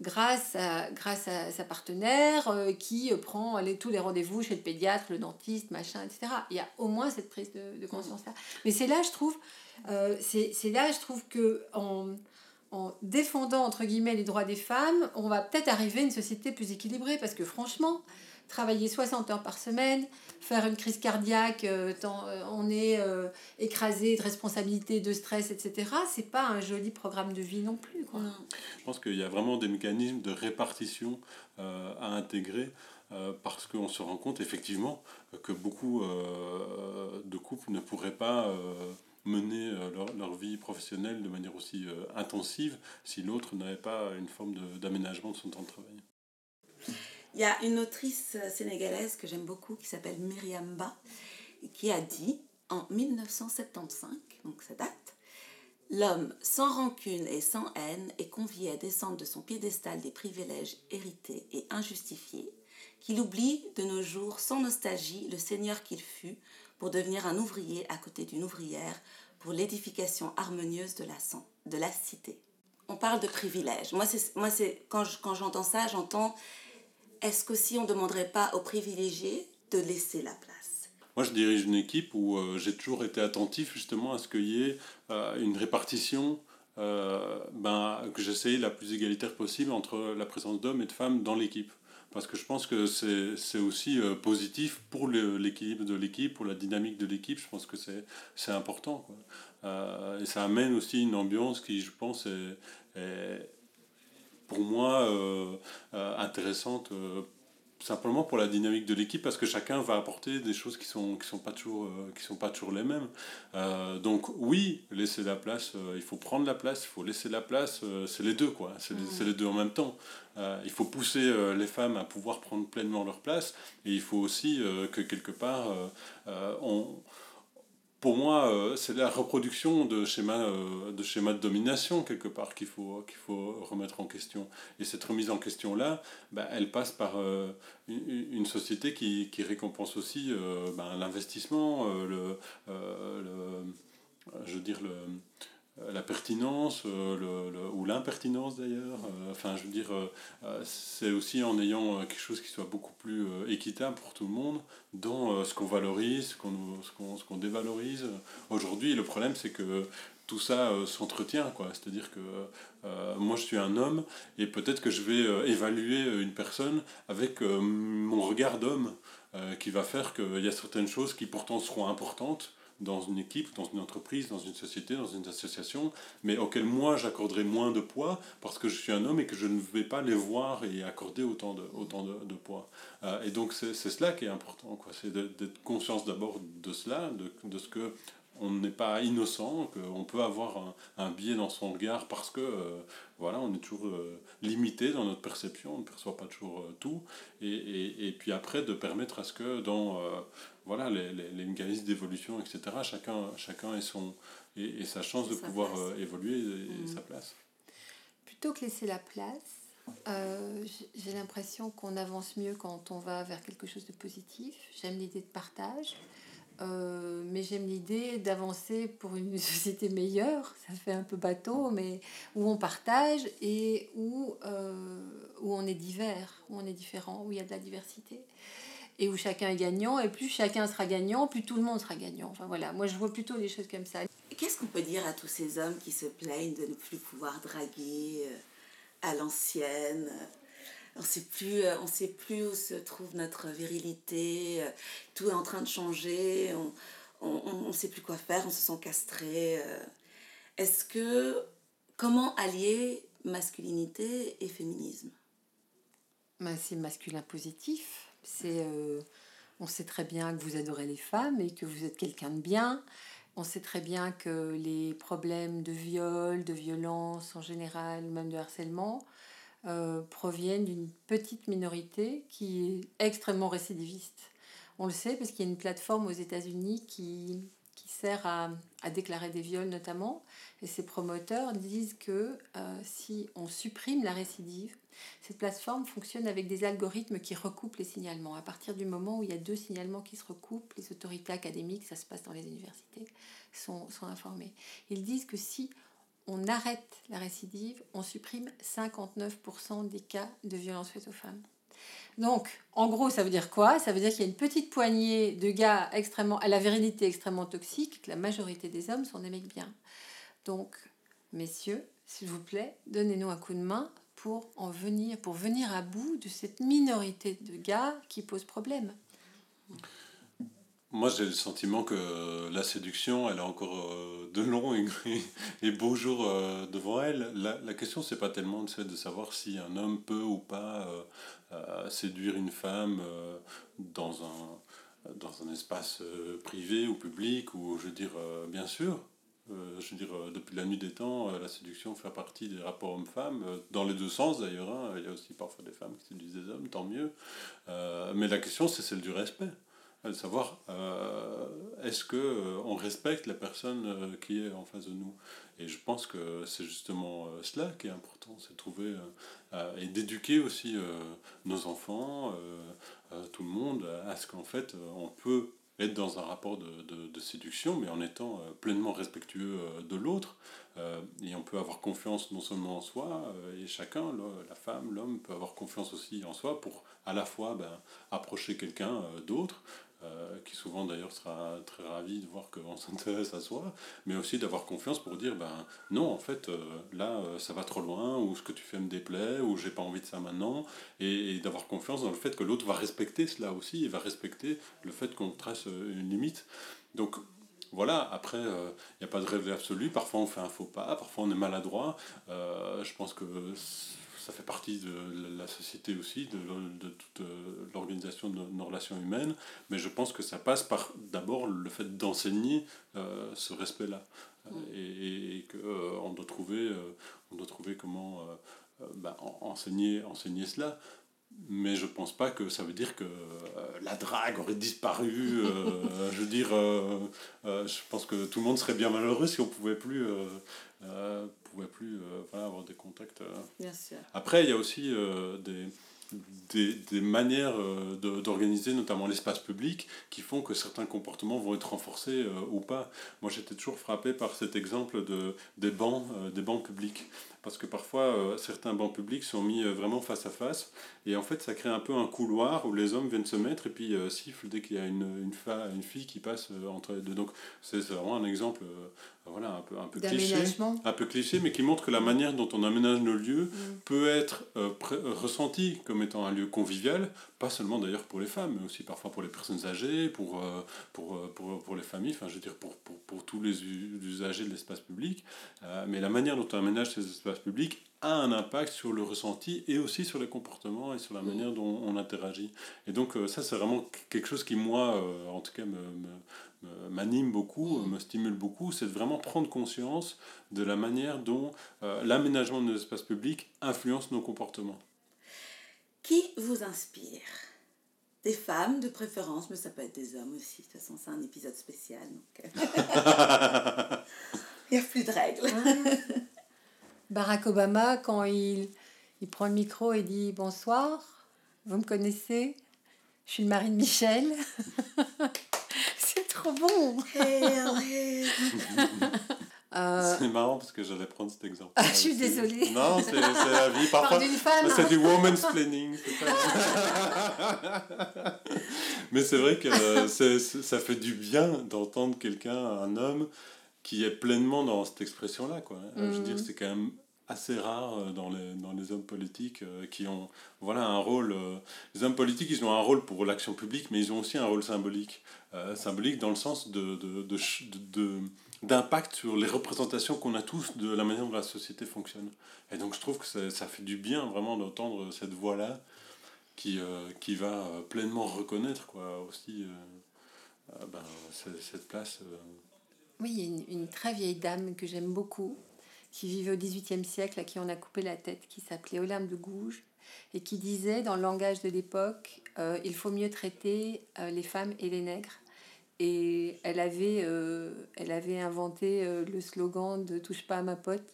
Speaker 3: grâce à, grâce à sa partenaire euh, qui prend tous les rendez-vous chez le pédiatre, le dentiste, machin, etc. Il y a au moins cette prise de, conscience-là. Mais c'est là, je trouve, euh, c'est là, je trouve que en défendant, entre guillemets, les droits des femmes, on va peut-être arriver à une société plus équilibrée, parce que franchement, travailler 60 heures par semaine, faire une crise cardiaque, euh, tant, euh, on est euh, écrasé de responsabilité, de stress, etc. C'est pas un joli programme de vie non plus. Quoi.
Speaker 2: Je pense qu'il y a vraiment des mécanismes de répartition à intégrer. parce qu'on se rend compte effectivement que beaucoup de couples ne pourraient pas mener leur, leur, vie professionnelle de manière aussi intensive si l'autre n'avait pas une forme d'aménagement de, son temps de travail.
Speaker 1: Il y a une autrice sénégalaise que j'aime beaucoup qui s'appelle Myriam Ba qui a dit en 1975, donc ça date, L'homme sans rancune et sans haine est convié à descendre de son piédestal des privilèges hérités et injustifiés, qu'il oublie de nos jours sans nostalgie le seigneur qu'il fut pour devenir un ouvrier à côté d'une ouvrière pour l'édification harmonieuse de la, de la cité. On parle de privilèges. Moi, moi quand, j'entends ça, j'entends est-ce qu'aussi on ne demanderait pas aux privilégiés de laisser la place?
Speaker 2: Moi, je dirige une équipe où euh, j'ai toujours été attentif justement à ce qu'il y ait euh, une répartition euh, ben, que j'essaye la plus égalitaire possible entre la présence d'hommes et de femmes dans l'équipe. Parce que je pense que c'est aussi euh, positif pour l'équilibre de l'équipe, pour la dynamique de l'équipe. Je pense que c'est important. Quoi. Euh, et ça amène aussi une ambiance qui, je pense, est, pour moi euh, intéressante simplement pour la dynamique de l'équipe parce que chacun va apporter des choses qui sont qui sont pas toujours qui sont pas toujours les mêmes. Donc oui laisser la place il faut prendre la place il faut laisser la place c'est les deux quoi. C'est les, les, deux en même temps. Il faut pousser les femmes à pouvoir prendre pleinement leur place et il faut aussi que quelque part on pour moi, euh, c'est la reproduction de schémas, euh, de schémas de domination, quelque part, qu'il faut, qu'il faut remettre en question. Et cette remise en question-là, bah, elle passe par euh, une, société qui, qui récompense aussi bah, l'investissement, le, le, je veux dire, le la pertinence euh, le, ou l'impertinence d'ailleurs. Euh, enfin, je veux dire, c'est aussi en ayant quelque chose qui soit beaucoup plus équitable pour tout le monde dans ce qu'on valorise, ce qu'on ce qu'on dévalorise. Aujourd'hui, le problème, c'est que tout ça s'entretient, quoi. C'est-à-dire que moi, je suis un homme et peut-être que je vais évaluer une personne avec mon regard d'homme qui va faire qu'il y a certaines choses qui pourtant seront importantes dans une équipe, dans une entreprise, dans une société, dans une association, mais auquel moi j'accorderai moins de poids parce que je suis un homme et que je ne vais pas les voir et accorder autant de, autant de, poids. Euh, et donc c'est cela qui est important, c'est d'être conscience d'abord de cela, de, de ce que on n'est pas innocent, qu'on peut avoir un, biais dans son regard parce que voilà, on est toujours limité dans notre perception, on ne perçoit pas toujours tout. Et, et, puis après, de permettre à ce que dans voilà, les, les, les mécanismes d'évolution, etc., chacun, chacun ait, son, et, sa chance de pouvoir évoluer et, sa place.
Speaker 3: Plutôt que laisser la place, euh, j'ai l'impression qu'on avance mieux quand on va vers quelque chose de positif. J'aime l'idée de partage, euh, mais j'aime l'idée d'avancer pour une *laughs* société meilleure. Ça fait un peu bateau, mais où on partage et où, euh, où on est divers, où on est différent, où il y a de la diversité et où chacun est gagnant. Et plus chacun sera gagnant, plus tout le monde sera gagnant. Enfin voilà, moi je vois plutôt les choses comme ça.
Speaker 1: Qu'est-ce qu'on peut dire à tous ces hommes qui se plaignent de ne plus pouvoir draguer à l'ancienne. On ne sait plus, euh, on sait plus où se trouve notre virilité. Euh, tout est en train de changer. On ne sait plus quoi faire. On se sent castré. Euh. Est-ce que comment allier masculinité et féminisme?
Speaker 3: Ben, C'est masculin positif. C'est on sait très bien que vous adorez les femmes et que vous êtes quelqu'un de bien. On sait très bien que les problèmes de viol, de violence en général, même de harcèlement, euh, proviennent d'une petite minorité qui est extrêmement récidiviste. On le sait parce qu'il y a une plateforme aux États-Unis qui, sert à, déclarer des viols notamment, et ces promoteurs disent que euh, si on supprime la récidive, cette plateforme fonctionne avec des algorithmes qui recoupent les signalements. À partir du moment où il y a deux signalements qui se recoupent, les autorités académiques, ça se passe dans les universités, sont, informées. Ils disent que si on arrête la récidive, on supprime 59% des cas de violence faite aux femmes. Donc, en gros, ça veut dire quoi? Ça veut dire qu'il y a une petite poignée de gars extrêmement, à la virilité extrêmement toxique, que la majorité des hommes sont des mecs bien. Donc, messieurs, s'il vous plaît, donnez-nous un coup de main pour en venir, pour venir à bout de cette minorité de gars qui pose problème.
Speaker 2: Moi, j'ai le sentiment que la séduction, elle a encore euh, de longs et, beaux jours euh, devant elle. La, la question, c'est pas tellement de, de savoir si un homme peut ou pas euh, séduire une femme dans un, dans un espace privé ou public, ou je veux dire, bien sûr, euh, je veux dire, euh, depuis la nuit des temps, euh, la séduction fait partie des rapports hommes-femmes, dans les deux sens d'ailleurs. Hein. Il y a aussi parfois des femmes qui séduisent des hommes, tant mieux. mais la question, c'est celle du respect. Savoir, est-ce que on respecte la personne qui est en face de nous? Et je pense que c'est justement cela qui est important, c'est trouver et d'éduquer aussi nos enfants, tout le monde, à ce qu'en fait, on peut être dans un rapport de, séduction, mais en étant euh, pleinement respectueux euh, de l'autre. Euh, et on peut avoir confiance non seulement en soi, et chacun, la femme, l'homme, peut avoir confiance aussi en soi pour à la fois ben, approcher quelqu'un d'autre, euh, qui souvent d'ailleurs sera très ravi de voir qu'on s'intéresse à soi, mais aussi d'avoir confiance pour dire ben non, en fait, euh, là, euh, ça va trop loin, ou ce que tu fais me déplaît, ou j'ai pas envie de ça maintenant, et, d'avoir confiance dans le fait que l'autre va respecter cela aussi, et va respecter le fait qu'on trace une limite. Donc voilà, après, il n'y a pas de règle absolue, parfois on fait un faux pas, parfois on est maladroit, je pense que ça fait partie de la société aussi, de, de toute euh, l'organisation de nos relations humaines, mais je pense que ça passe par d'abord le fait d'enseigner euh, ce respect-là. Mm. Et, et qu'on doit, trouver, euh, on doit trouver comment bah, enseigner, enseigner cela mais je pense pas que ça veut dire que la drague aurait disparu. *laughs* je veux dire, je pense que tout le monde serait bien malheureux si on pouvait plus euh, pouvait plus euh, avoir des contacts. Euh.
Speaker 1: Bien sûr.
Speaker 2: Après, il y a aussi des, des, des, manières d'organiser notamment l'espace public qui font que certains comportements vont être renforcés ou pas. Moi j'étais toujours frappé par cet exemple de, des, bancs, des bancs publics parce que parfois euh, certains bancs publics sont mis euh, vraiment face à face et en fait ça crée un peu un couloir où les hommes viennent se mettre et puis euh, sifflent dès qu'il y a une, une, une, fille qui passe entre les deux. Donc c'est vraiment un exemple voilà, un peu, un peu cliché, un peu cliché, mais qui montre que la manière dont on aménage nos lieux mm. peut être ressentie comme étant un lieu convivial, pas seulement d'ailleurs pour les femmes, mais aussi parfois pour les personnes âgées, pour, pour, pour, pour les familles, enfin je veux dire pour, pour, pour tous les usagers de l'espace public. mais la manière dont on aménage ces espaces public a un impact sur le ressenti et aussi sur les comportements et sur la manière dont on interagit. Et donc euh, ça, c'est vraiment quelque chose qui, moi, euh, en tout cas, me, me, m'anime beaucoup, me stimule beaucoup, c'est de vraiment prendre conscience de la manière dont euh, l'aménagement de nos espaces publics influence nos comportements.
Speaker 1: Qui vous inspire? Des femmes de préférence, mais ça peut être des hommes aussi. De toute façon, c'est un épisode spécial. Donc... *laughs* *laughs* Il n'y a plus de règles.
Speaker 3: Barack Obama, quand il, il prend le micro et dit Bonsoir, vous me connaissez Je suis le mari de Michel. *laughs* c'est trop bon *laughs*
Speaker 2: euh, C'est marrant parce que j'allais prendre cet exemple.
Speaker 3: Ah, je suis désolée.
Speaker 2: Non, c'est la vie. Parfois, c'est du woman's planning. *laughs* Mais c'est vrai que ça fait du bien d'entendre quelqu'un, un homme, qui est pleinement dans cette expression-là. Quoi. Je veux dire, mm. c'est quand même assez rare euh, dans les, dans les hommes politiques euh, qui ont voilà, un rôle. Euh, les hommes politiques, ils ont un rôle pour l'action publique, mais ils ont aussi un rôle symbolique. symbolique dans le sens de, de, de, de d'impact sur les représentations qu'on a tous de la manière dont la société fonctionne. Et donc je trouve que ça, ça fait du bien vraiment d'entendre cette voix-là qui, qui va pleinement reconnaître quoi, aussi ben, cette place.
Speaker 3: Oui, il y a une, très vieille dame que j'aime beaucoup, qui vivait au XVIIIe siècle, à qui on a coupé la tête, qui s'appelait Olympe de Gouges, et qui disait, dans le langage de l'époque, euh, il faut mieux traiter euh, les femmes et les nègres. Et elle avait, euh, elle avait inventé le slogan de Touche pas à ma pote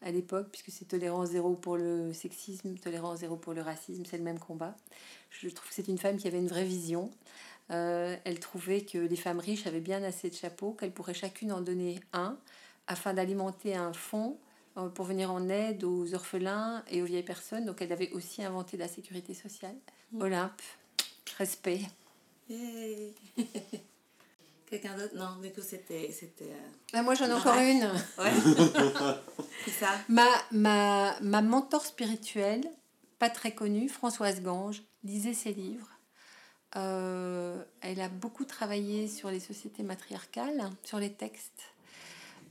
Speaker 3: à l'époque, puisque c'est tolérance zéro pour le sexisme, tolérance zéro pour le racisme, c'est le même combat. Je trouve que c'est une femme qui avait une vraie vision. Elle trouvait que les femmes riches avaient bien assez de chapeaux, qu'elles pourraient chacune en donner un, afin d'alimenter un fonds euh, pour venir en aide aux orphelins et aux vieilles personnes. Donc elle avait aussi inventé la sécurité sociale. Mm. Olympe, respect. *laughs*
Speaker 1: Quelqu'un d'autre? Non, du coup c'était... c'était euh,
Speaker 3: ah, moi j'en ai encore une. Ouais. *laughs* C'est ça? Ma, ma, ma mentor spirituelle, pas très connue, Françoise Gange, lisait ses livres. Euh, elle a beaucoup travaillé sur les sociétés matriarcales, sur les textes.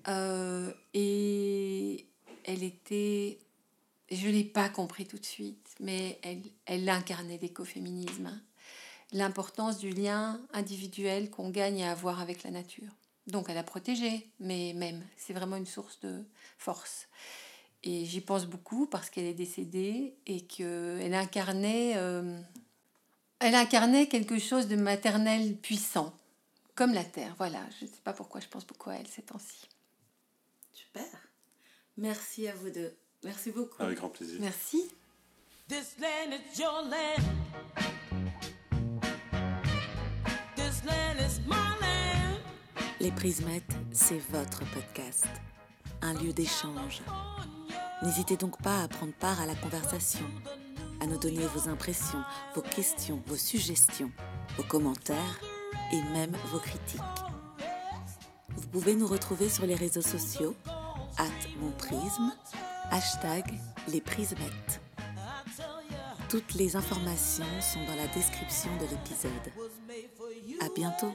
Speaker 3: Euh, et elle était, je ne l'ai pas compris tout de suite, mais elle, elle incarnait l'écoféminisme, l'importance du lien individuel qu'on gagne à avoir avec la nature. Donc elle a protégé, mais même, c'est vraiment une source de force. Et j'y pense beaucoup parce qu'elle est décédée et qu'elle incarnait, euh, elle incarnait quelque chose de maternel puissant, comme la terre. Voilà, je ne sais pas pourquoi je pense beaucoup à elle ces temps-ci.
Speaker 1: Merci à vous deux. Merci beaucoup.
Speaker 2: Avec grand plaisir.
Speaker 3: Merci. This land is your land.
Speaker 1: This land is my land. Les Prismettes, c'est votre podcast. Un lieu d'échange. N'hésitez donc pas à prendre part à la conversation, à nous donner vos impressions, vos questions, vos suggestions, vos commentaires et même vos critiques. Vous pouvez nous retrouver sur les réseaux sociaux at mon hashtag les prismettes. Toutes les informations sont dans la description de l'épisode. À bientôt.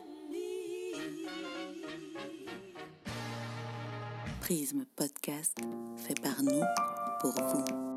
Speaker 1: Prisme Podcast fait par nous pour vous.